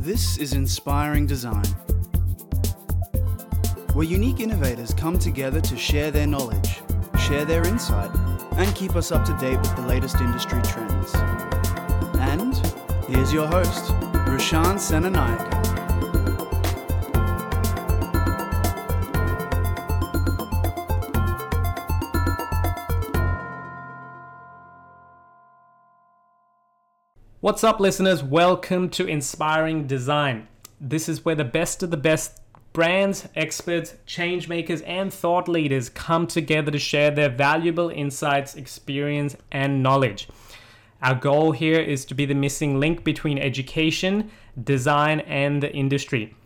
This is Inspiring Design, where unique innovators come together to share their knowledge, share their insight, and keep us up to date with the latest industry trends. And here's your host, Rushan Senanayake. What's up, listeners? Welcome to Inspiring Design. This is where the best of the best brands, experts, change makers, and thought leaders come together to share their valuable insights, experience, and knowledge. Our goal here is to be the missing link between education, design, and the industry.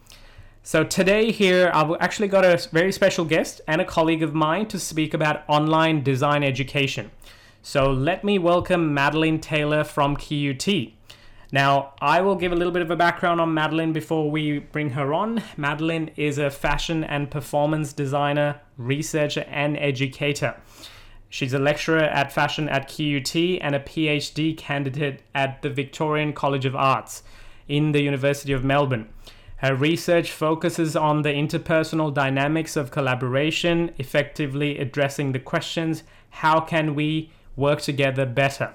So, today, here, I've actually got a very special guest and a colleague of mine to speak about online design education. So let me welcome Madeline Taylor from QUT. Now, I will give a little bit of a background on Madeline before we bring her on. Madeline is a fashion and performance designer, researcher, and educator. She's a lecturer at fashion at QUT and a PhD candidate at the Victorian College of Arts in the University of Melbourne. Her research focuses on the interpersonal dynamics of collaboration, effectively addressing the questions how can we work together better.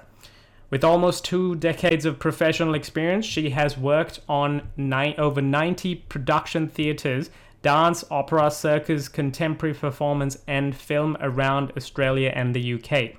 With almost two decades of professional experience, she has worked on over 90 production theatres, dance, opera, circus, contemporary performance, and film around Australia and the UK.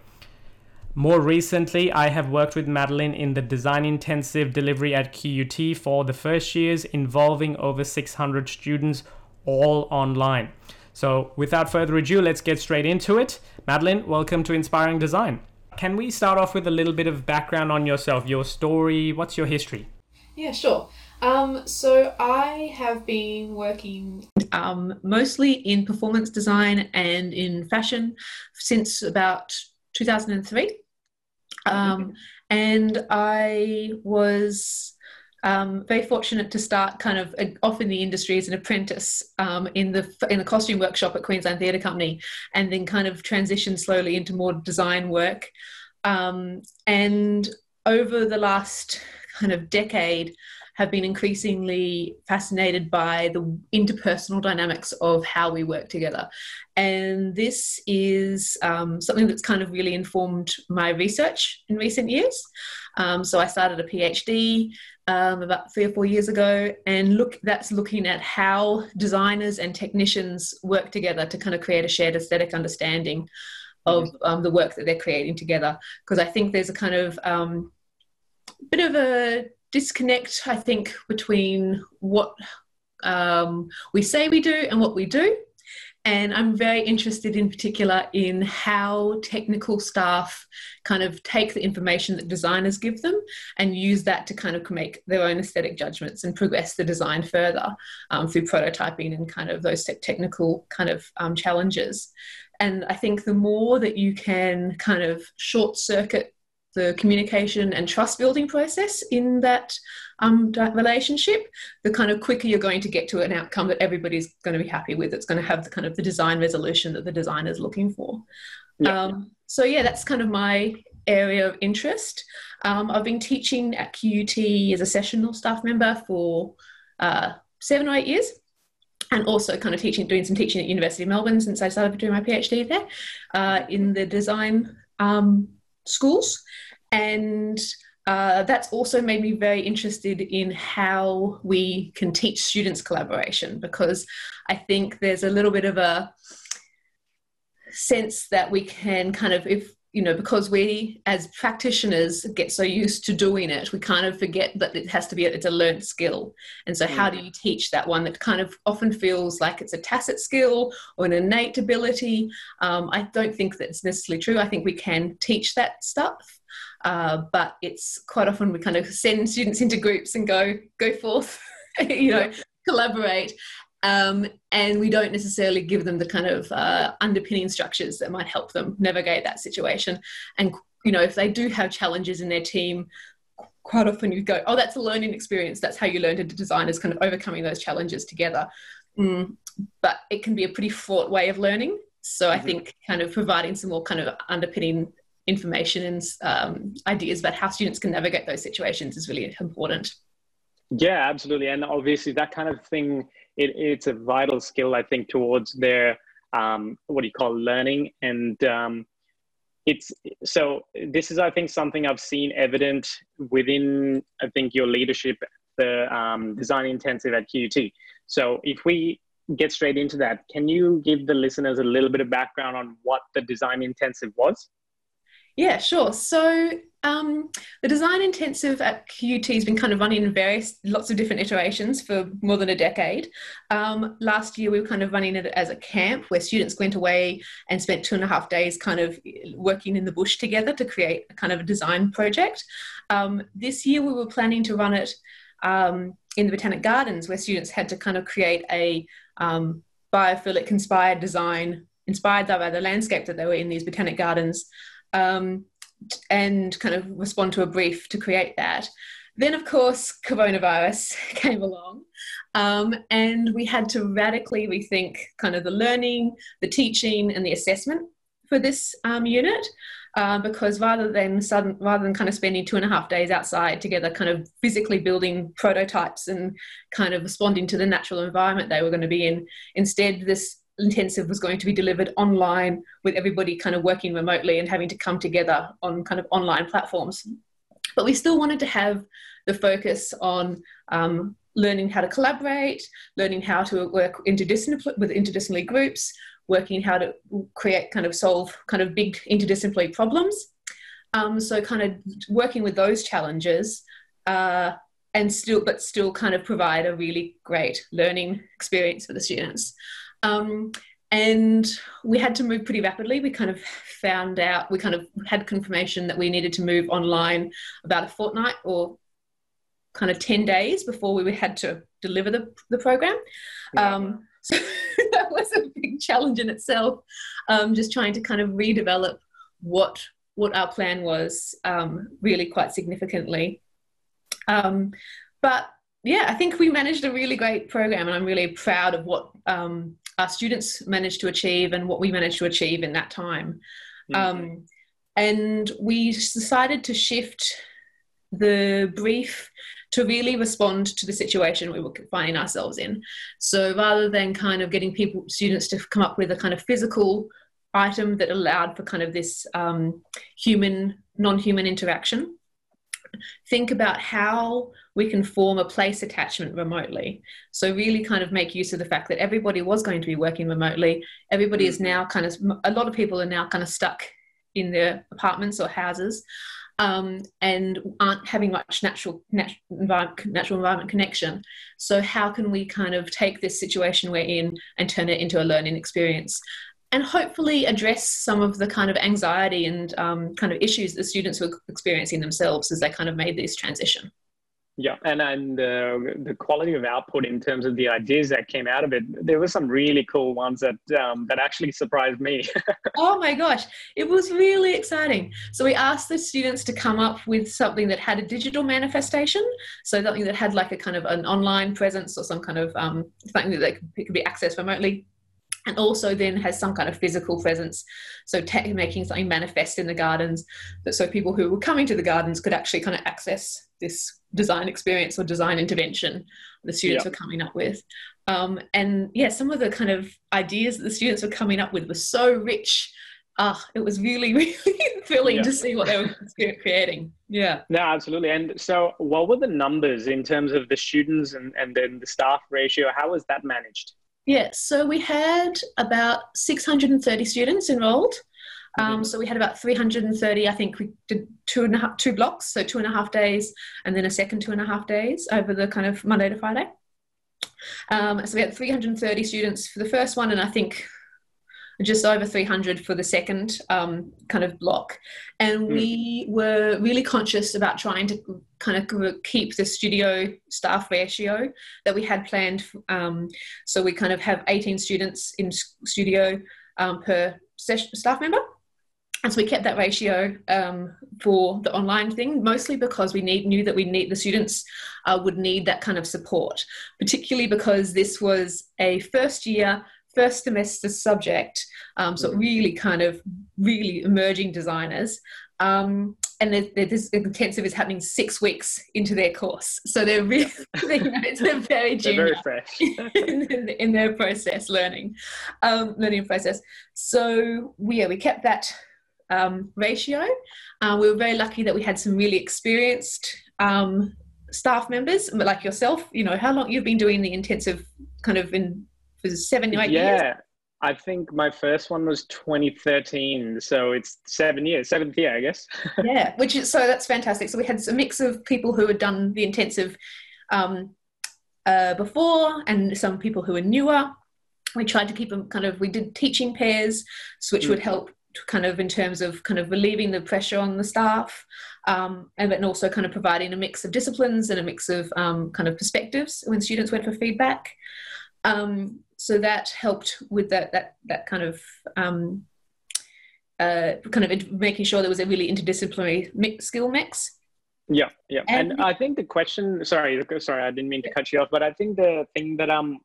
More recently, I have worked with Madeline in the design intensive delivery at QUT for the first years, involving over 600 students, all online. So, without further ado, let's get straight into it. Madeline, welcome to Inspiring Design can we start off with a little bit of background on yourself, your story? What's your history? Yeah, sure. Um, so I have been working um, mostly in performance design and in fashion since about 2003. Um, and I was um, very fortunate to start kind of uh, off in the industry as an apprentice um, in the in the costume workshop at Queensland Theatre Company, and then kind of transition slowly into more design work. Um, and over the last kind of decade, have been increasingly fascinated by the interpersonal dynamics of how we work together. And this is um, something that's kind of really informed my research in recent years. Um, so I started a PhD um, about three or four years ago, and look, that's looking at how designers and technicians work together to kind of create a shared aesthetic understanding of um, the work that they're creating together. Because I think there's a kind of um, bit of a disconnect, I think, between what um, we say we do and what we do. And I'm very interested in particular in how technical staff kind of take the information that designers give them and use that to kind of make their own aesthetic judgments and progress the design further um, through prototyping and kind of those technical kind of um, challenges. And I think the more that you can kind of short circuit the communication and trust building process in that um, relationship, the kind of quicker you're going to get to an outcome that everybody's going to be happy with. It's going to have the kind of the design resolution that the designer is looking for. Yeah. Um, so yeah, that's kind of my area of interest. Um, I've been teaching at QUT as a sessional staff member for uh, seven or eight years and also kind of teaching, doing some teaching at University of Melbourne since I started doing my PhD there uh, in the design um, schools. And uh, that's also made me very interested in how we can teach students collaboration because I think there's a little bit of a sense that we can kind of, if you know, because we as practitioners get so used to doing it, we kind of forget that it has to be, it's a learned skill. And so, how do you teach that one that kind of often feels like it's a tacit skill or an innate ability? Um, I don't think that's necessarily true. I think we can teach that stuff. Uh, but it's quite often we kind of send students into groups and go go forth you know collaborate um, and we don't necessarily give them the kind of uh, underpinning structures that might help them navigate that situation and you know if they do have challenges in their team quite often you go oh that's a learning experience that's how you learn to design is kind of overcoming those challenges together mm, but it can be a pretty fraught way of learning so mm-hmm. i think kind of providing some more kind of underpinning information and um, ideas about how students can navigate those situations is really important. Yeah, absolutely. And obviously, that kind of thing, it, it's a vital skill, I think, towards their um, what do you call learning. And um, it's so this is, I think, something I've seen evident within, I think, your leadership, the um, design intensive at QUT. So if we get straight into that, can you give the listeners a little bit of background on what the design intensive was? Yeah, sure. So um, the design intensive at QUT has been kind of running in various, lots of different iterations for more than a decade. Um, last year, we were kind of running it as a camp where students went away and spent two and a half days kind of working in the bush together to create a kind of a design project. Um, this year, we were planning to run it um, in the Botanic Gardens where students had to kind of create a um, biophilic inspired design inspired by the landscape that they were in these botanic gardens um, and kind of respond to a brief to create that. Then, of course, coronavirus came along, um, and we had to radically rethink kind of the learning, the teaching, and the assessment for this um, unit. Uh, because rather than sudden, rather than kind of spending two and a half days outside together, kind of physically building prototypes and kind of responding to the natural environment they were going to be in, instead this intensive was going to be delivered online with everybody kind of working remotely and having to come together on kind of online platforms. But we still wanted to have the focus on um, learning how to collaborate, learning how to work interdisciplinary with interdisciplinary groups, working how to create kind of solve kind of big interdisciplinary problems. Um, so kind of working with those challenges uh, and still, but still kind of provide a really great learning experience for the students. Um, and we had to move pretty rapidly. We kind of found out, we kind of had confirmation that we needed to move online about a fortnight or kind of 10 days before we had to deliver the, the program. Yeah. Um, so that was a big challenge in itself, um, just trying to kind of redevelop what, what our plan was um, really quite significantly. Um, but yeah, I think we managed a really great program, and I'm really proud of what um, our students managed to achieve and what we managed to achieve in that time. Mm-hmm. Um, and we decided to shift the brief to really respond to the situation we were finding ourselves in. So rather than kind of getting people, students to come up with a kind of physical item that allowed for kind of this um, human, non human interaction, think about how we can form a place attachment remotely. So, really kind of make use of the fact that everybody was going to be working remotely. Everybody is now kind of, a lot of people are now kind of stuck in their apartments or houses. Um, and aren't having much natural nat- environment, natural environment connection. So how can we kind of take this situation we're in and turn it into a learning experience? And hopefully address some of the kind of anxiety and um, kind of issues the students were experiencing themselves as they kind of made this transition. Yeah, and and uh, the quality of output in terms of the ideas that came out of it, there were some really cool ones that um, that actually surprised me. oh my gosh, it was really exciting. So we asked the students to come up with something that had a digital manifestation, so something that had like a kind of an online presence or some kind of um, something that could, could be accessed remotely and also then has some kind of physical presence. So te- making something manifest in the gardens, that so people who were coming to the gardens could actually kind of access this design experience or design intervention the students yep. were coming up with. Um, and yeah, some of the kind of ideas that the students were coming up with were so rich. Ah, it was really, really thrilling yeah. to see what they were creating. Yeah. No, absolutely. And so, what were the numbers in terms of the students and, and then the staff ratio? How was that managed? Yeah, so we had about 630 students enrolled. Um, mm-hmm. so we had about 330. I think we did two and a half, two blocks, so two and a half days, and then a second two and a half days over the kind of Monday to Friday. Um, so we had 330 students for the first one, and I think just over 300 for the second um, kind of block. And mm. we were really conscious about trying to kind of keep the studio staff ratio that we had planned. Um, so we kind of have 18 students in studio um, per staff member. And so we kept that ratio um, for the online thing, mostly because we need, knew that we need the students uh, would need that kind of support, particularly because this was a first year first semester subject, um, so mm. really kind of really emerging designers. Um, and this intensive is happening six weeks into their course, so they're really, you know, they're very junior, they're very fresh in, in, their process learning, um, learning process. So we yeah, we kept that um, ratio. Uh, we were very lucky that we had some really experienced um, staff members, like yourself. You know, how long you've been doing the intensive kind of in for seven, eight yeah. years? Yeah. I think my first one was 2013, so it's seven years, seventh year, I guess. yeah, which is so that's fantastic. So we had a mix of people who had done the intensive um, uh, before, and some people who are newer. We tried to keep them kind of. We did teaching pairs, which mm. would help kind of in terms of kind of relieving the pressure on the staff um, and, and also kind of providing a mix of disciplines and a mix of um, kind of perspectives when students went for feedback um, so that helped with that that that kind of um, uh, kind of making sure there was a really interdisciplinary mix, skill mix. Yeah yeah. And, and i think the question sorry sorry i didn't mean to cut you off but i think the thing that i'm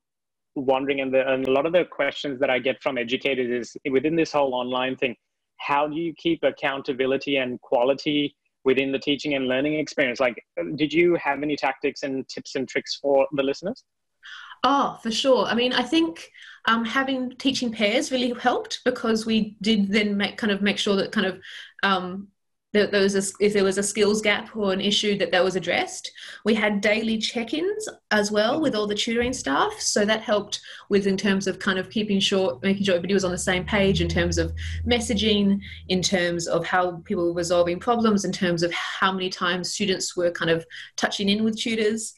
wondering and, the, and a lot of the questions that i get from educators is within this whole online thing how do you keep accountability and quality within the teaching and learning experience? Like did you have any tactics and tips and tricks for the listeners oh for sure i mean i think um, having teaching pairs really helped because we did then make kind of make sure that kind of um, there, there was a, if there was a skills gap or an issue that that was addressed. We had daily check-ins as well with all the tutoring staff, so that helped with in terms of kind of keeping sure, making sure everybody was on the same page in terms of messaging, in terms of how people were resolving problems, in terms of how many times students were kind of touching in with tutors.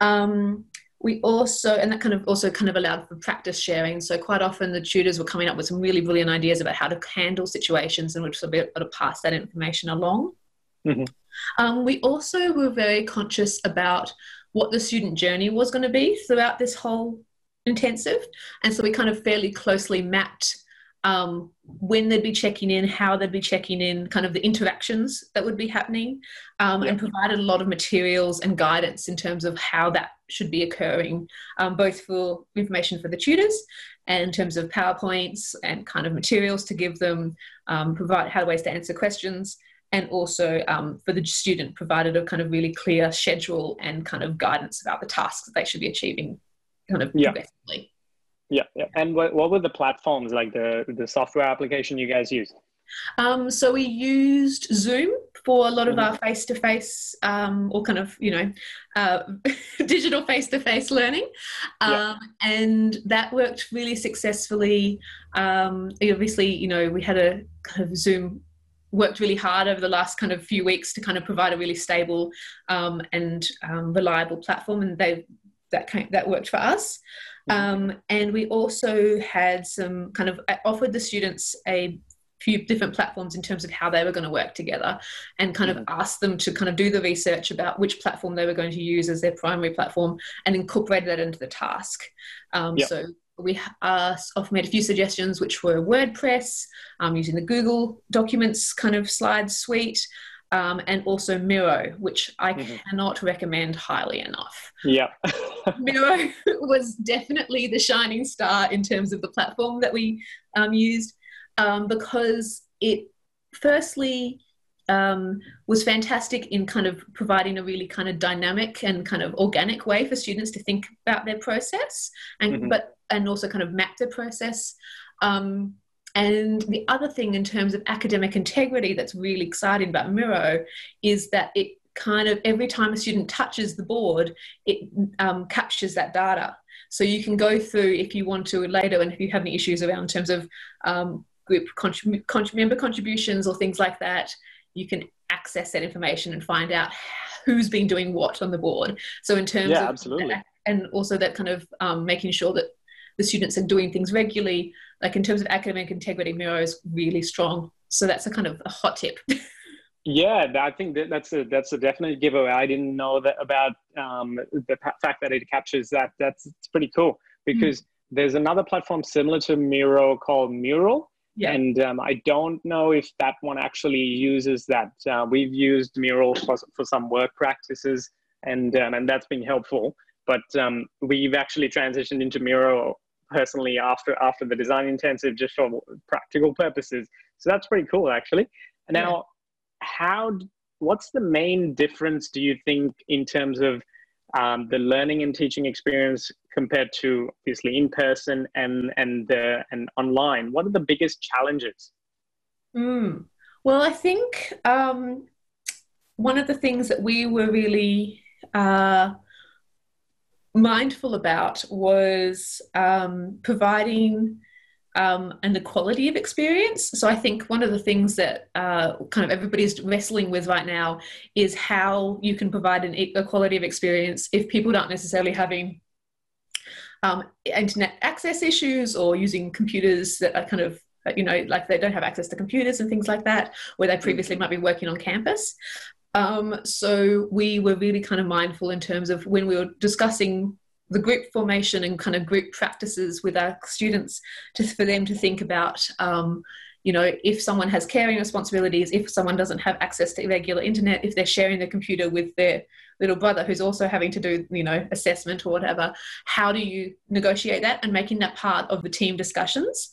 Um, we also and that kind of also kind of allowed for practice sharing so quite often the tutors were coming up with some really brilliant ideas about how to handle situations and which would be able to pass that information along mm-hmm. um, we also were very conscious about what the student journey was going to be throughout this whole intensive and so we kind of fairly closely mapped um, when they'd be checking in, how they'd be checking in, kind of the interactions that would be happening, um, yeah. and provided a lot of materials and guidance in terms of how that should be occurring, um, both for information for the tutors and in terms of PowerPoints and kind of materials to give them, um, provide how ways to answer questions, and also um, for the student provided a kind of really clear schedule and kind of guidance about the tasks that they should be achieving kind of yeah. progressively. Yeah, yeah. And what, what were the platforms like the the software application you guys used? Um, so we used Zoom for a lot of our face to face or kind of you know uh, digital face to face learning, um, yeah. and that worked really successfully. Um, obviously, you know we had a kind of Zoom worked really hard over the last kind of few weeks to kind of provide a really stable um, and um, reliable platform, and they that came, that worked for us. Mm-hmm. Um, and we also had some kind of uh, offered the students a few different platforms in terms of how they were going to work together and kind of asked them to kind of do the research about which platform they were going to use as their primary platform and incorporate that into the task. Um, yep. So we uh, often made a few suggestions, which were WordPress, um, using the Google Documents kind of slide suite, um, and also Miro, which I mm-hmm. cannot recommend highly enough. Yeah. Miro was definitely the shining star in terms of the platform that we um, used um, because it firstly um, was fantastic in kind of providing a really kind of dynamic and kind of organic way for students to think about their process and mm-hmm. but and also kind of map their process um, and the other thing in terms of academic integrity that's really exciting about Miro is that it kind of every time a student touches the board, it um, captures that data. So you can go through if you want to later, and if you have any issues around in terms of um, group contrib- member contributions or things like that, you can access that information and find out who's been doing what on the board. So in terms yeah, of absolutely. and also that kind of um, making sure that the students are doing things regularly. Like in terms of academic integrity, Miro is really strong. So that's a kind of a hot tip. yeah, I think that that's a that's a definite giveaway. I didn't know that about um, the fact that it captures that. That's it's pretty cool because mm. there's another platform similar to Miro called Mural. Yeah. And um, I don't know if that one actually uses that. Uh, we've used Mural for, for some work practices, and um, and that's been helpful. But um, we've actually transitioned into Miro personally after after the design intensive just for practical purposes. So that's pretty cool actually. Now, yeah. how what's the main difference do you think in terms of um, the learning and teaching experience compared to obviously in person and and uh, and online? What are the biggest challenges? Mm. Well, I think um, one of the things that we were really uh, mindful about was um, providing um, and the quality of experience. So I think one of the things that uh, kind of everybody's wrestling with right now is how you can provide an, a quality of experience if people aren't necessarily having um, internet access issues or using computers that are kind of you know like they don't have access to computers and things like that where they previously might be working on campus. Um, so we were really kind of mindful in terms of when we were discussing the group formation and kind of group practices with our students just for them to think about um, you know if someone has caring responsibilities if someone doesn't have access to regular internet if they're sharing their computer with their little brother who's also having to do you know assessment or whatever how do you negotiate that and making that part of the team discussions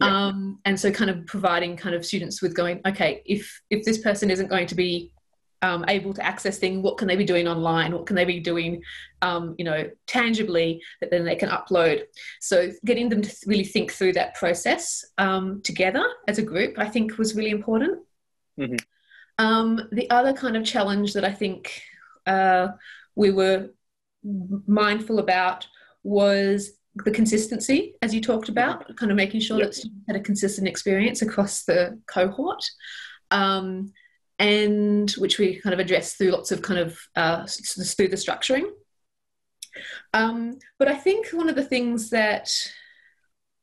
yeah. um, and so kind of providing kind of students with going okay if if this person isn't going to be um, able to access things what can they be doing online what can they be doing um, you know tangibly that then they can upload so getting them to really think through that process um, together as a group i think was really important mm-hmm. Um, the other kind of challenge that i think uh, we were mindful about was the consistency as you talked about mm-hmm. kind of making sure yep. that students had a consistent experience across the cohort um, and which we kind of address through lots of kind of uh, through the structuring. Um, but I think one of the things that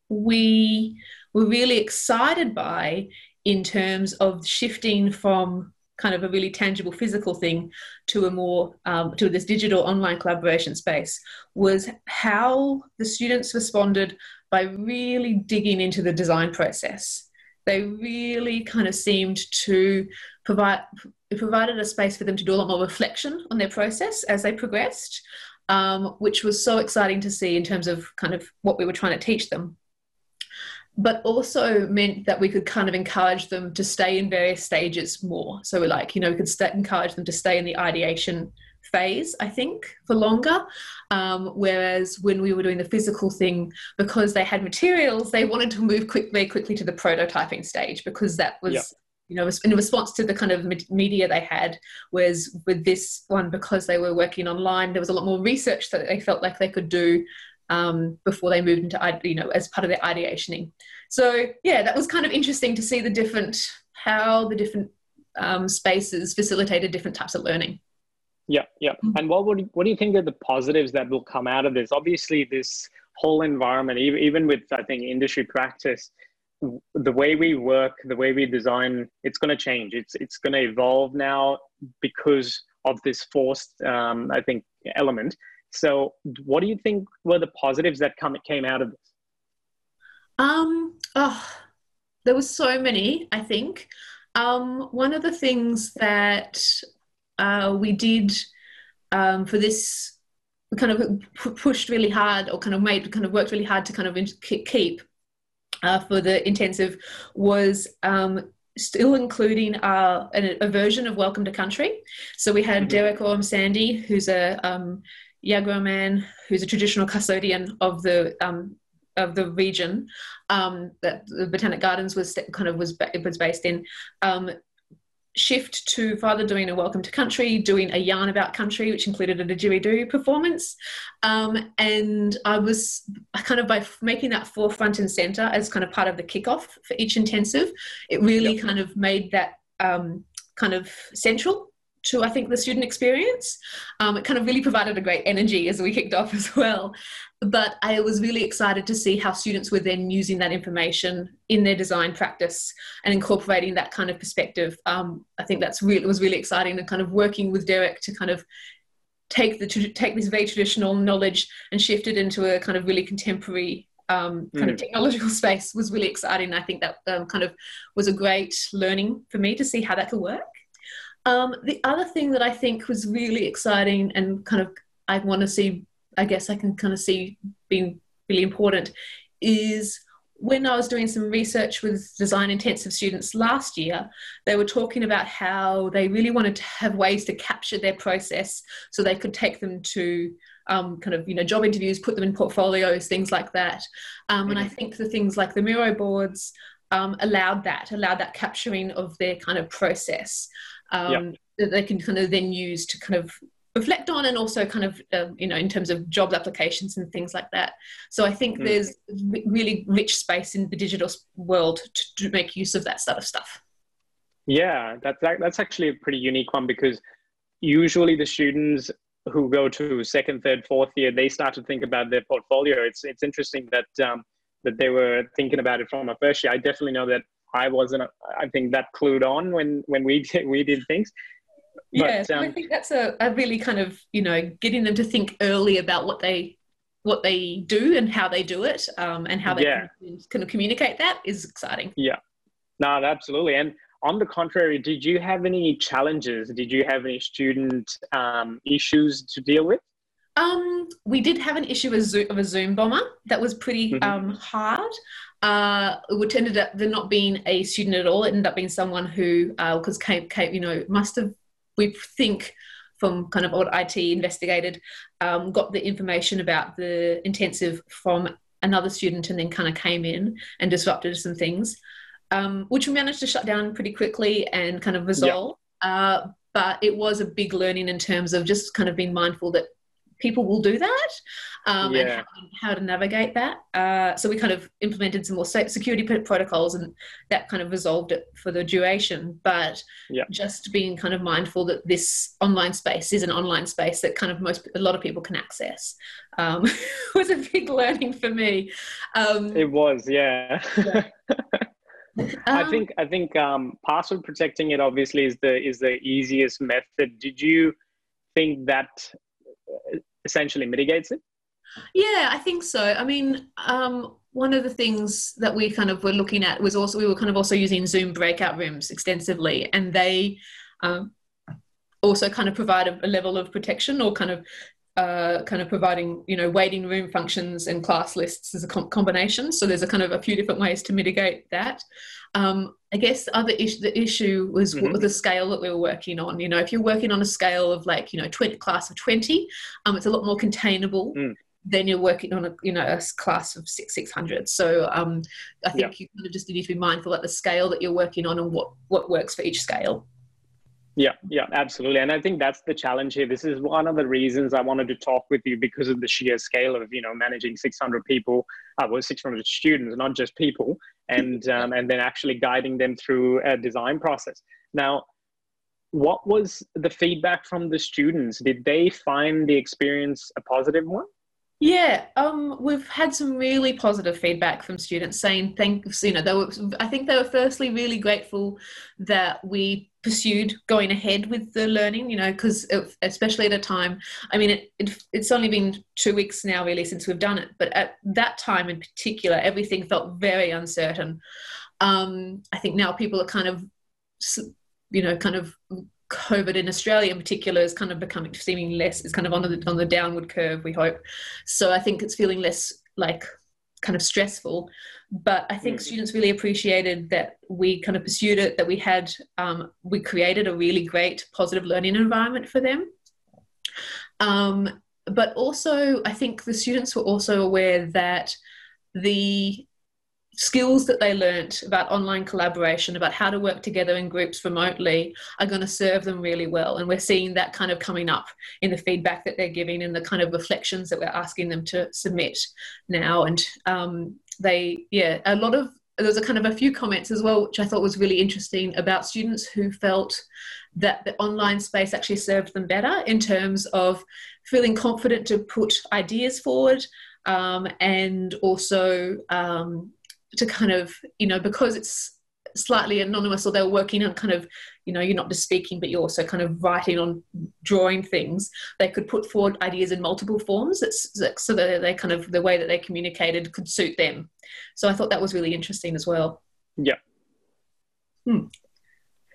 we were really excited by in terms of shifting from kind of a really tangible physical thing to a more um, to this digital online collaboration space was how the students responded by really digging into the design process they really kind of seemed to provide it provided a space for them to do a lot more reflection on their process as they progressed, um, which was so exciting to see in terms of kind of what we were trying to teach them. But also meant that we could kind of encourage them to stay in various stages more. So we're like, you know, we could st- encourage them to stay in the ideation phase, I think, for longer. Um, whereas when we were doing the physical thing, because they had materials, they wanted to move quick, very quickly to the prototyping stage because that was. You know, in response to the kind of media they had, whereas with this one, because they were working online, there was a lot more research that they felt like they could do um, before they moved into, you know, as part of their ideationing. So yeah, that was kind of interesting to see the different, how the different um, spaces facilitated different types of learning. Yeah, yeah. Mm-hmm. And what would what do you think are the positives that will come out of this? Obviously, this whole environment, even with I think industry practice, the way we work, the way we design, it's going to change. It's it's going to evolve now because of this forced, um, I think, element. So, what do you think were the positives that come came out of this? Um, oh, there was so many. I think um, one of the things that uh, we did um, for this we kind of pushed really hard or kind of made kind of worked really hard to kind of keep uh, for the intensive was um, still including uh, a, a, version of Welcome to Country. So we had mm-hmm. Derek Orm Sandy, who's a um, Yagara man, who's a traditional custodian of the um, of the region um, that the Botanic Gardens was kind of was was based in, um, shift to father doing a welcome to country, doing a yarn about country, which included a didgeridoo performance. Um, and I was kind of by making that forefront and center as kind of part of the kickoff for each intensive, it really yep. kind of made that um, kind of central to I think the student experience. Um, it kind of really provided a great energy as we kicked off as well. But I was really excited to see how students were then using that information in their design practice and incorporating that kind of perspective. Um, I think that's really was really exciting and kind of working with Derek to kind of take the take this very traditional knowledge and shift it into a kind of really contemporary um, kind mm. of technological space was really exciting. I think that um, kind of was a great learning for me to see how that could work. Um, the other thing that I think was really exciting and kind of I want to see, I guess I can kind of see being really important is when I was doing some research with design intensive students last year, they were talking about how they really wanted to have ways to capture their process so they could take them to um, kind of you know job interviews, put them in portfolios, things like that. Um, and I mm-hmm. think the things like the Miro boards um, allowed that, allowed that capturing of their kind of process um, that they can kind of then use to kind of reflect on and also kind of um, you know in terms of job applications and things like that. So i think mm. there's really rich space in the digital world to, to, make use of that sort of stuff. Yeah that's that's actually a pretty unique one because usually the students who go to second third fourth year they start to think about their portfolio. It's it's interesting that um, that they were thinking about it from a first year. I definitely know that I wasn't. I think that clued on when when we did, we did things. Yeah, but, um, I think that's a, a really kind of you know getting them to think early about what they what they do and how they do it um, and how they yeah. can, can communicate that is exciting. Yeah, no, absolutely. And on the contrary, did you have any challenges? Did you have any student um, issues to deal with? Um, we did have an issue of, Zoom, of a Zoom bomber that was pretty mm-hmm. um, hard. Uh, it ended up there not being a student at all. It ended up being someone who, because uh, Kate, Kate, you know, must have we think from kind of what IT investigated, um, got the information about the intensive from another student and then kind of came in and disrupted some things, um, which we managed to shut down pretty quickly and kind of resolve. Yep. Uh, but it was a big learning in terms of just kind of being mindful that people will do that um, yeah. and how, how, to navigate that. Uh, so we kind of implemented some more security protocols and that kind of resolved it for the duration. But yeah. just being kind of mindful that this online space is an online space that kind of most, a lot of people can access um, was a big learning for me. Um, it was, yeah. yeah. I um, think I think um, password protecting it obviously is the is the easiest method. Did you think that essentially mitigates it? Yeah, I think so. I mean, um, one of the things that we kind of were looking at was also we were kind of also using Zoom breakout rooms extensively, and they um, also kind of provide a, a, level of protection or kind of uh, kind of providing you know waiting room functions and class lists as a com- combination. So there's a kind of a few different ways to mitigate that. Um, I guess the other issue, the issue was mm-hmm. the scale that we were working on. You know, if you're working on a scale of like, you know, 20 class of 20, um, it's a lot more containable mm. than you're working on a, you know, a class of six, 600. So um, I think yeah. you kind of just need to be mindful at the scale that you're working on and what, what works for each scale. Yeah, yeah, absolutely. And I think that's the challenge here. This is one of the reasons I wanted to talk with you because of the sheer scale of, you know, managing 600 people, uh, well, 600 students, not just people, and, um, and then actually guiding them through a design process. Now, what was the feedback from the students? Did they find the experience a positive one? Yeah, um, we've had some really positive feedback from students saying thanks. You know, they were. I think they were firstly really grateful that we pursued going ahead with the learning. You know, because especially at a time. I mean, it, it, it's only been two weeks now, really, since we've done it. But at that time in particular, everything felt very uncertain. Um, I think now people are kind of, you know, kind of COVID in Australia in particular is kind of becoming seeming less. It's kind of on the on the downward curve. We hope. So I think it's feeling less like kind of stressful. But I think mm. students really appreciated that we kind of pursued it. That we had um, we created a really great positive learning environment for them. Um, but also, I think the students were also aware that the skills that they learnt about online collaboration, about how to work together in groups remotely, are going to serve them really well. And we're seeing that kind of coming up in the feedback that they're giving and the kind of reflections that we're asking them to submit now. And um, they, yeah, a lot of there's a kind of a few comments as well, which I thought was really interesting about students who felt that the online space actually served them better in terms of feeling confident to put ideas forward um, and also um, to kind of you know because it's slightly anonymous or they're working on kind of you know you're not just speaking but you're also kind of writing on drawing things they could put forward ideas in multiple forms that's so that they kind of the way that they communicated could suit them so i thought that was really interesting as well yeah hmm.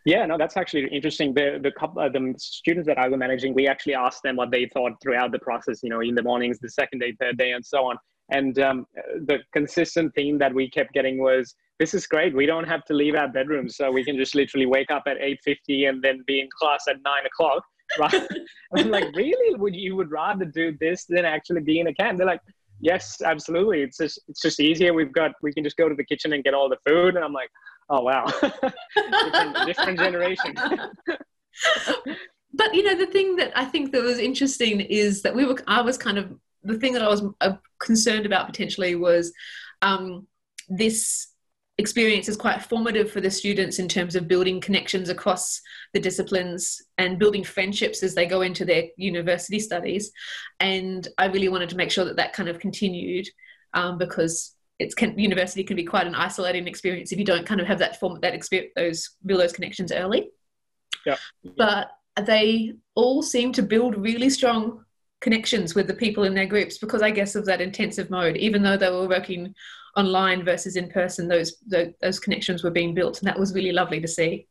Yeah, no, that's actually interesting. The the couple, uh, the students that I was managing, we actually asked them what they thought throughout the process. You know, in the mornings, the second day, third day, and so on And um, the consistent theme that we kept getting was, "This is great. We don't have to leave our bedrooms, so we can just literally wake up at eight fifty and then be in class at nine o'clock." Right? I'm like, really? Would you would rather do this than actually be in a camp? They're like, yes, absolutely. It's just it's just easier. We've got we can just go to the kitchen and get all the food. And I'm like, oh wow, different, different generation. but you know, the thing that I think that was interesting is that we were. I was kind of the thing that I was uh, concerned about potentially was um, this experience is quite formative for the students in terms of building connections across the disciplines and building friendships as they go into their university studies. And I really wanted to make sure that that kind of continued um, because it's can, university can be quite an isolating experience if you don't kind of have that form that experience those build those connections early. Yeah. But they all seem to build really strong connections with the people in their groups because I guess of that intensive mode, even though they were working online versus in person, those, those, those connections were being built. And that was really lovely to see.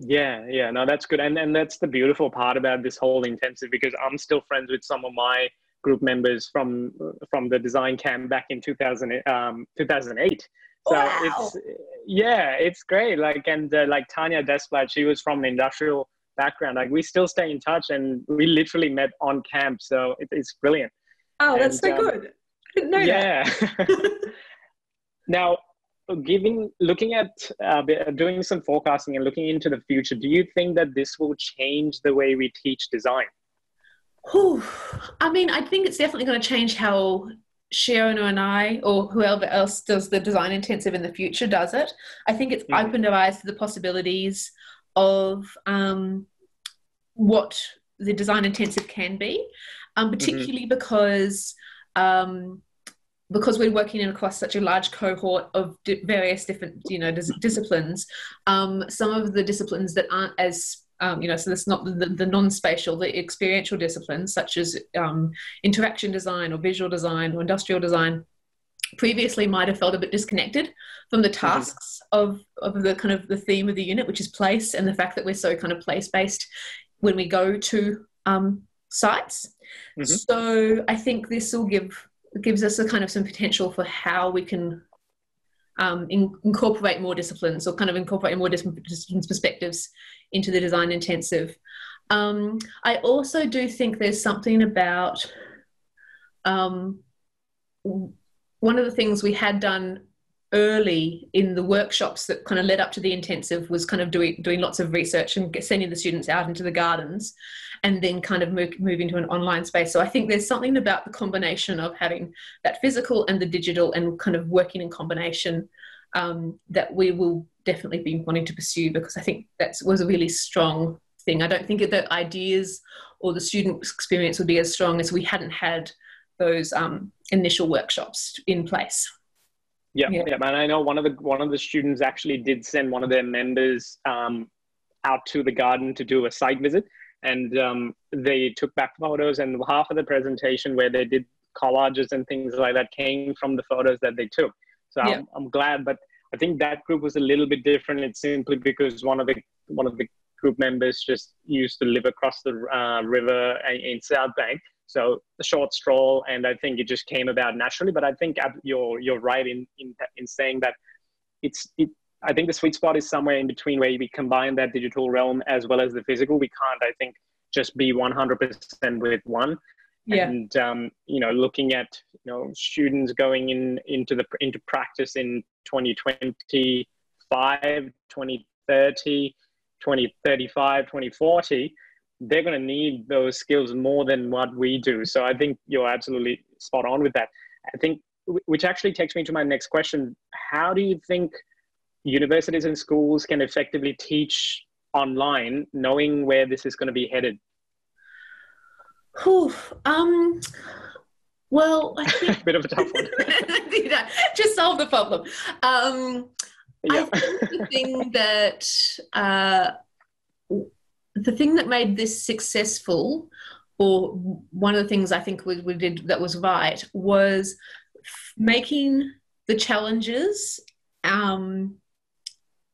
Yeah, yeah, no, that's good. And, and that's the beautiful part about this whole intensive because I'm still friends with some of my group members from from the design camp back in 2000, um, 2008 so wow. it's yeah it's great like and uh, like tanya desplat she was from an industrial background like we still stay in touch and we literally met on camp so it, it's brilliant oh and, that's so um, good I didn't know yeah now giving looking at uh, doing some forecasting and looking into the future do you think that this will change the way we teach design Whew. I mean, I think it's definitely going to change how Shiona and I, or whoever else does the design intensive in the future, does it. I think it's mm-hmm. opened our eyes to the possibilities of um, what the design intensive can be, um, mm-hmm. particularly mm-hmm. because um, because we're working in across such a large cohort of di- various different you know dis- disciplines. Um, some of the disciplines that aren't as um, you know, so that's not the, the non-spatial, the experiential disciplines such as um, interaction design or visual design or industrial design previously might have felt a bit disconnected from the mm-hmm. tasks of, of the kind of the theme of the unit, which is place and the fact that we're so kind of place-based when we go to um, sites. Mm-hmm. So I think this will give gives us a kind of some potential for how we can um, in, incorporate more disciplines or kind of incorporate more different perspectives into the design intensive. Um, I also do think there's something about um, one of the things we had done early in the workshops that kind of led up to the intensive was kind of doing doing lots of research and sending the students out into the gardens and then kind of move, move into an online space so i think there's something about the combination of having that physical and the digital and kind of working in combination um, that we will definitely be wanting to pursue because I think that was a really strong thing. I don't think the ideas or the student experience would be as strong as we hadn't had those um, initial workshops in place. Yeah, yeah, yeah, and I know one of the one of the students actually did send one of their members um, out to the garden to do a site visit, and um, they took back photos, and half of the presentation where they did collages and things like that came from the photos that they took. So yeah. I'm, I'm glad, but I think that group was a little bit different. It's simply because one of the one of the group members just used to live across the uh, river in South Bank. So a short stroll, and I think it just came about naturally. But I think you're you're right in in, in saying that it's it. I think the sweet spot is somewhere in between where we combine that digital realm as well as the physical. We can't, I think, just be 100% with one yeah. and um, you know looking at you know students going in into the into practice in 2025 2030 2035 2040 they're going to need those skills more than what we do so i think you're absolutely spot on with that i think which actually takes me to my next question how do you think universities and schools can effectively teach online knowing where this is going to be headed Whew, um, well, I think a bit of a tough one. just solve the problem. Um, yeah. I think the thing that uh, the thing that made this successful, or one of the things I think we, we did that was right, was making the challenges um,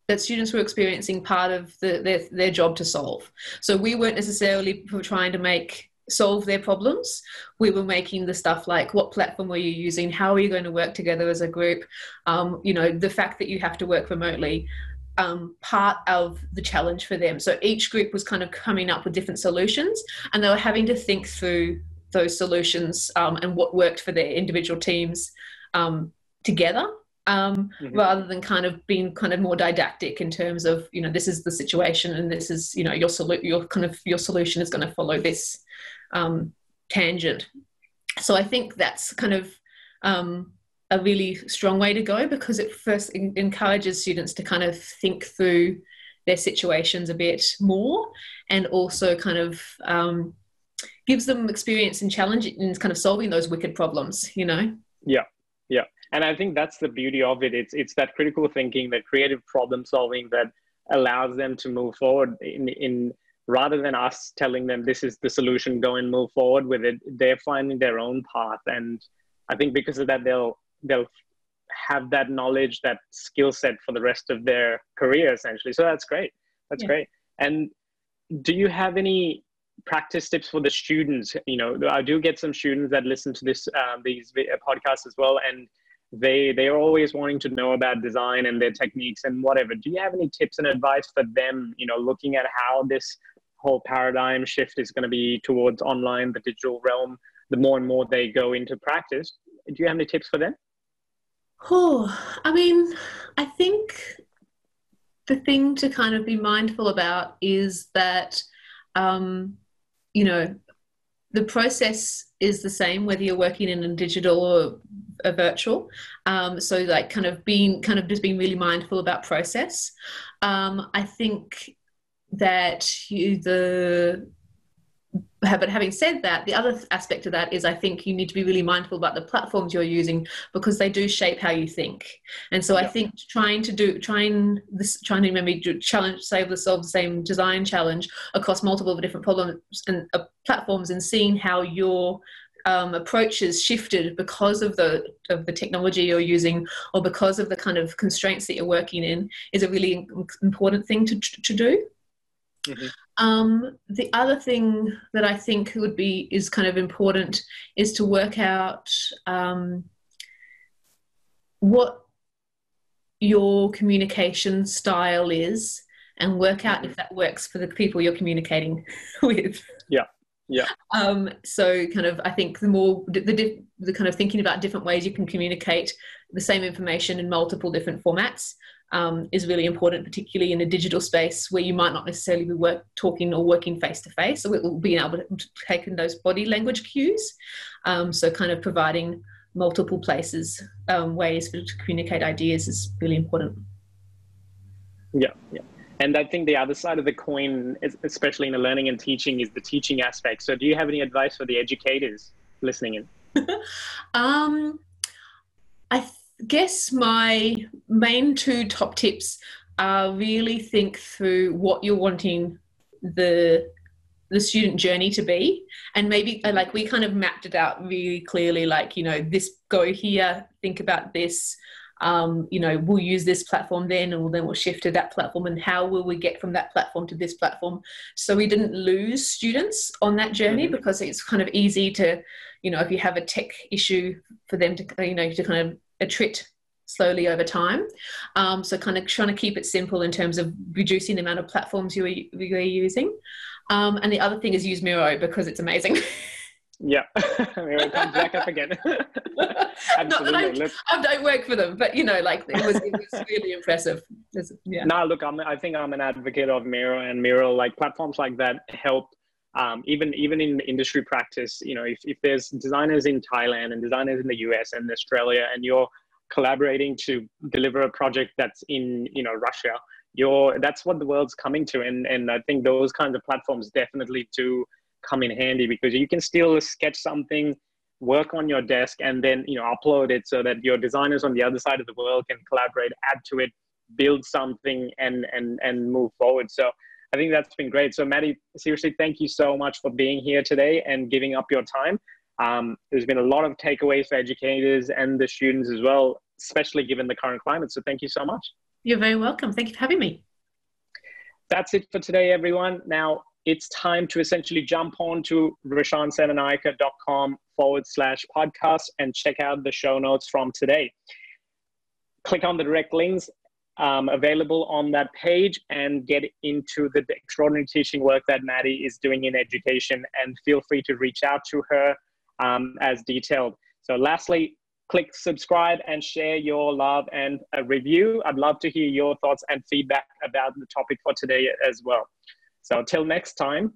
that students were experiencing part of the, their, their job to solve. So we weren't necessarily trying to make solve their problems. We were making the stuff like what platform were you using? How are you going to work together as a group? Um, you know, the fact that you have to work remotely. Um, part of the challenge for them. So each group was kind of coming up with different solutions, and they were having to think through those solutions um, and what worked for their individual teams um, together um, mm-hmm. rather than kind of being kind of more didactic in terms of you know this is the situation and this is you know your solu- your kind of your solution is going to follow this um, tangent. So I think that's kind of um, a really strong way to go because it first in- encourages students to kind of think through their situations a bit more and also kind of um, gives them experience and challenge in kind of solving those wicked problems you know? Yeah yeah. And i think that's the beauty of it. It's it's that critical thinking that creative problem solving that allows them to move forward in in rather than us telling them this is the solution go and move forward with it. They're finding their own path. And i think because of that they'll they'll have that knowledge that skill set for the rest of their career essentially. So that's great. That's yeah. great. And do you have any practice tips for the students? You know i do get some students that listen to this uh, these podcasts as well and they they're always wanting to know about design and their techniques and whatever. Do you have any tips and advice for them you know looking at how this whole paradigm shift is going to be towards online the digital realm the more and more they go into practice? Do you have any tips for them oh i mean i think the thing to kind of be mindful about is that um, you know the process is the same whether you're working in a digital or a virtual. Um, so like kind of being kind of just being really mindful about process. Um, i think that you the but having said that, the other aspect of that is I think you need to be really mindful about the platforms you're using because they do shape how you think. And so I think trying to do trying this trying to maybe do challenge save the solve the same design challenge across multiple different problems and uh, platforms and seeing how your um, approach has shifted because of the of the technology you're using or because of the kind of constraints that you're working in is a really important thing to, to do. Mm-hmm. Um, the other thing that I think would be is kind of important is to work out um, what your communication style is and work out if that works for the people you're communicating with. Yeah. Yeah. Um, so kind of, I think the more the, the, the kind of thinking about different ways you can communicate the same information in multiple different formats um, is really important, particularly in a digital space where you might not necessarily be work, talking or working face to face. So we'll be able to take in those body language cues. Um, so kind of providing multiple places, um, ways to communicate ideas is really important. Yeah, yeah. And I think the other side of the coin, especially in the learning and teaching, is the teaching aspect. So, do you have any advice for the educators listening in? um, I guess my main two top tips are really think through what you're wanting the the student journey to be and maybe uh, like we kind of mapped it out really clearly like you know this go here think about this um, you know we'll use this platform then and then we'll shift to that platform and how will we get from that platform to this platform so we didn't lose students on that journey mm-hmm. because it's kind of easy to you know if you have a tech issue for them to you know to kind of attrit slowly over time. Um, so kind of trying to keep it simple in terms of reducing the amount of platforms you are, you are using. Um, and the other thing is use Miro because it's amazing. Yeah, Miro comes back up again. Absolutely. I, I, don't work for them, but you know, like it was, it was really impressive. It's, yeah. No, look, I'm, I think I'm an advocate of Miro and Miro, like platforms like that help um, even even in industry practice, you know, if, if there's designers in Thailand and designers in the US and Australia, and you're collaborating to deliver a project that's in you know Russia, you're that's what the world's coming to, and and I think those kinds of platforms definitely do come in handy because you can still sketch something work on your desk and then you know upload it so that your designers on the other side of the world can collaborate add to it build something and and and move forward. So I think that's been great. So, Maddie, seriously, thank you so much for being here today and giving up your time. Um, there's been a lot of takeaways for educators and the students as well, especially given the current climate. So, thank you so much. You're very welcome. Thank you for having me. That's it for today, everyone. Now, it's time to essentially jump on to rashansenanayake.com forward slash podcast and check out the show notes from today. Click on the direct links um, available on that page and get into the extraordinary teaching work that Maddie is doing in education. And feel free to reach out to her um, as detailed. So, lastly, click subscribe and share your love and a review. I'd love to hear your thoughts and feedback about the topic for today as well. So, till next time.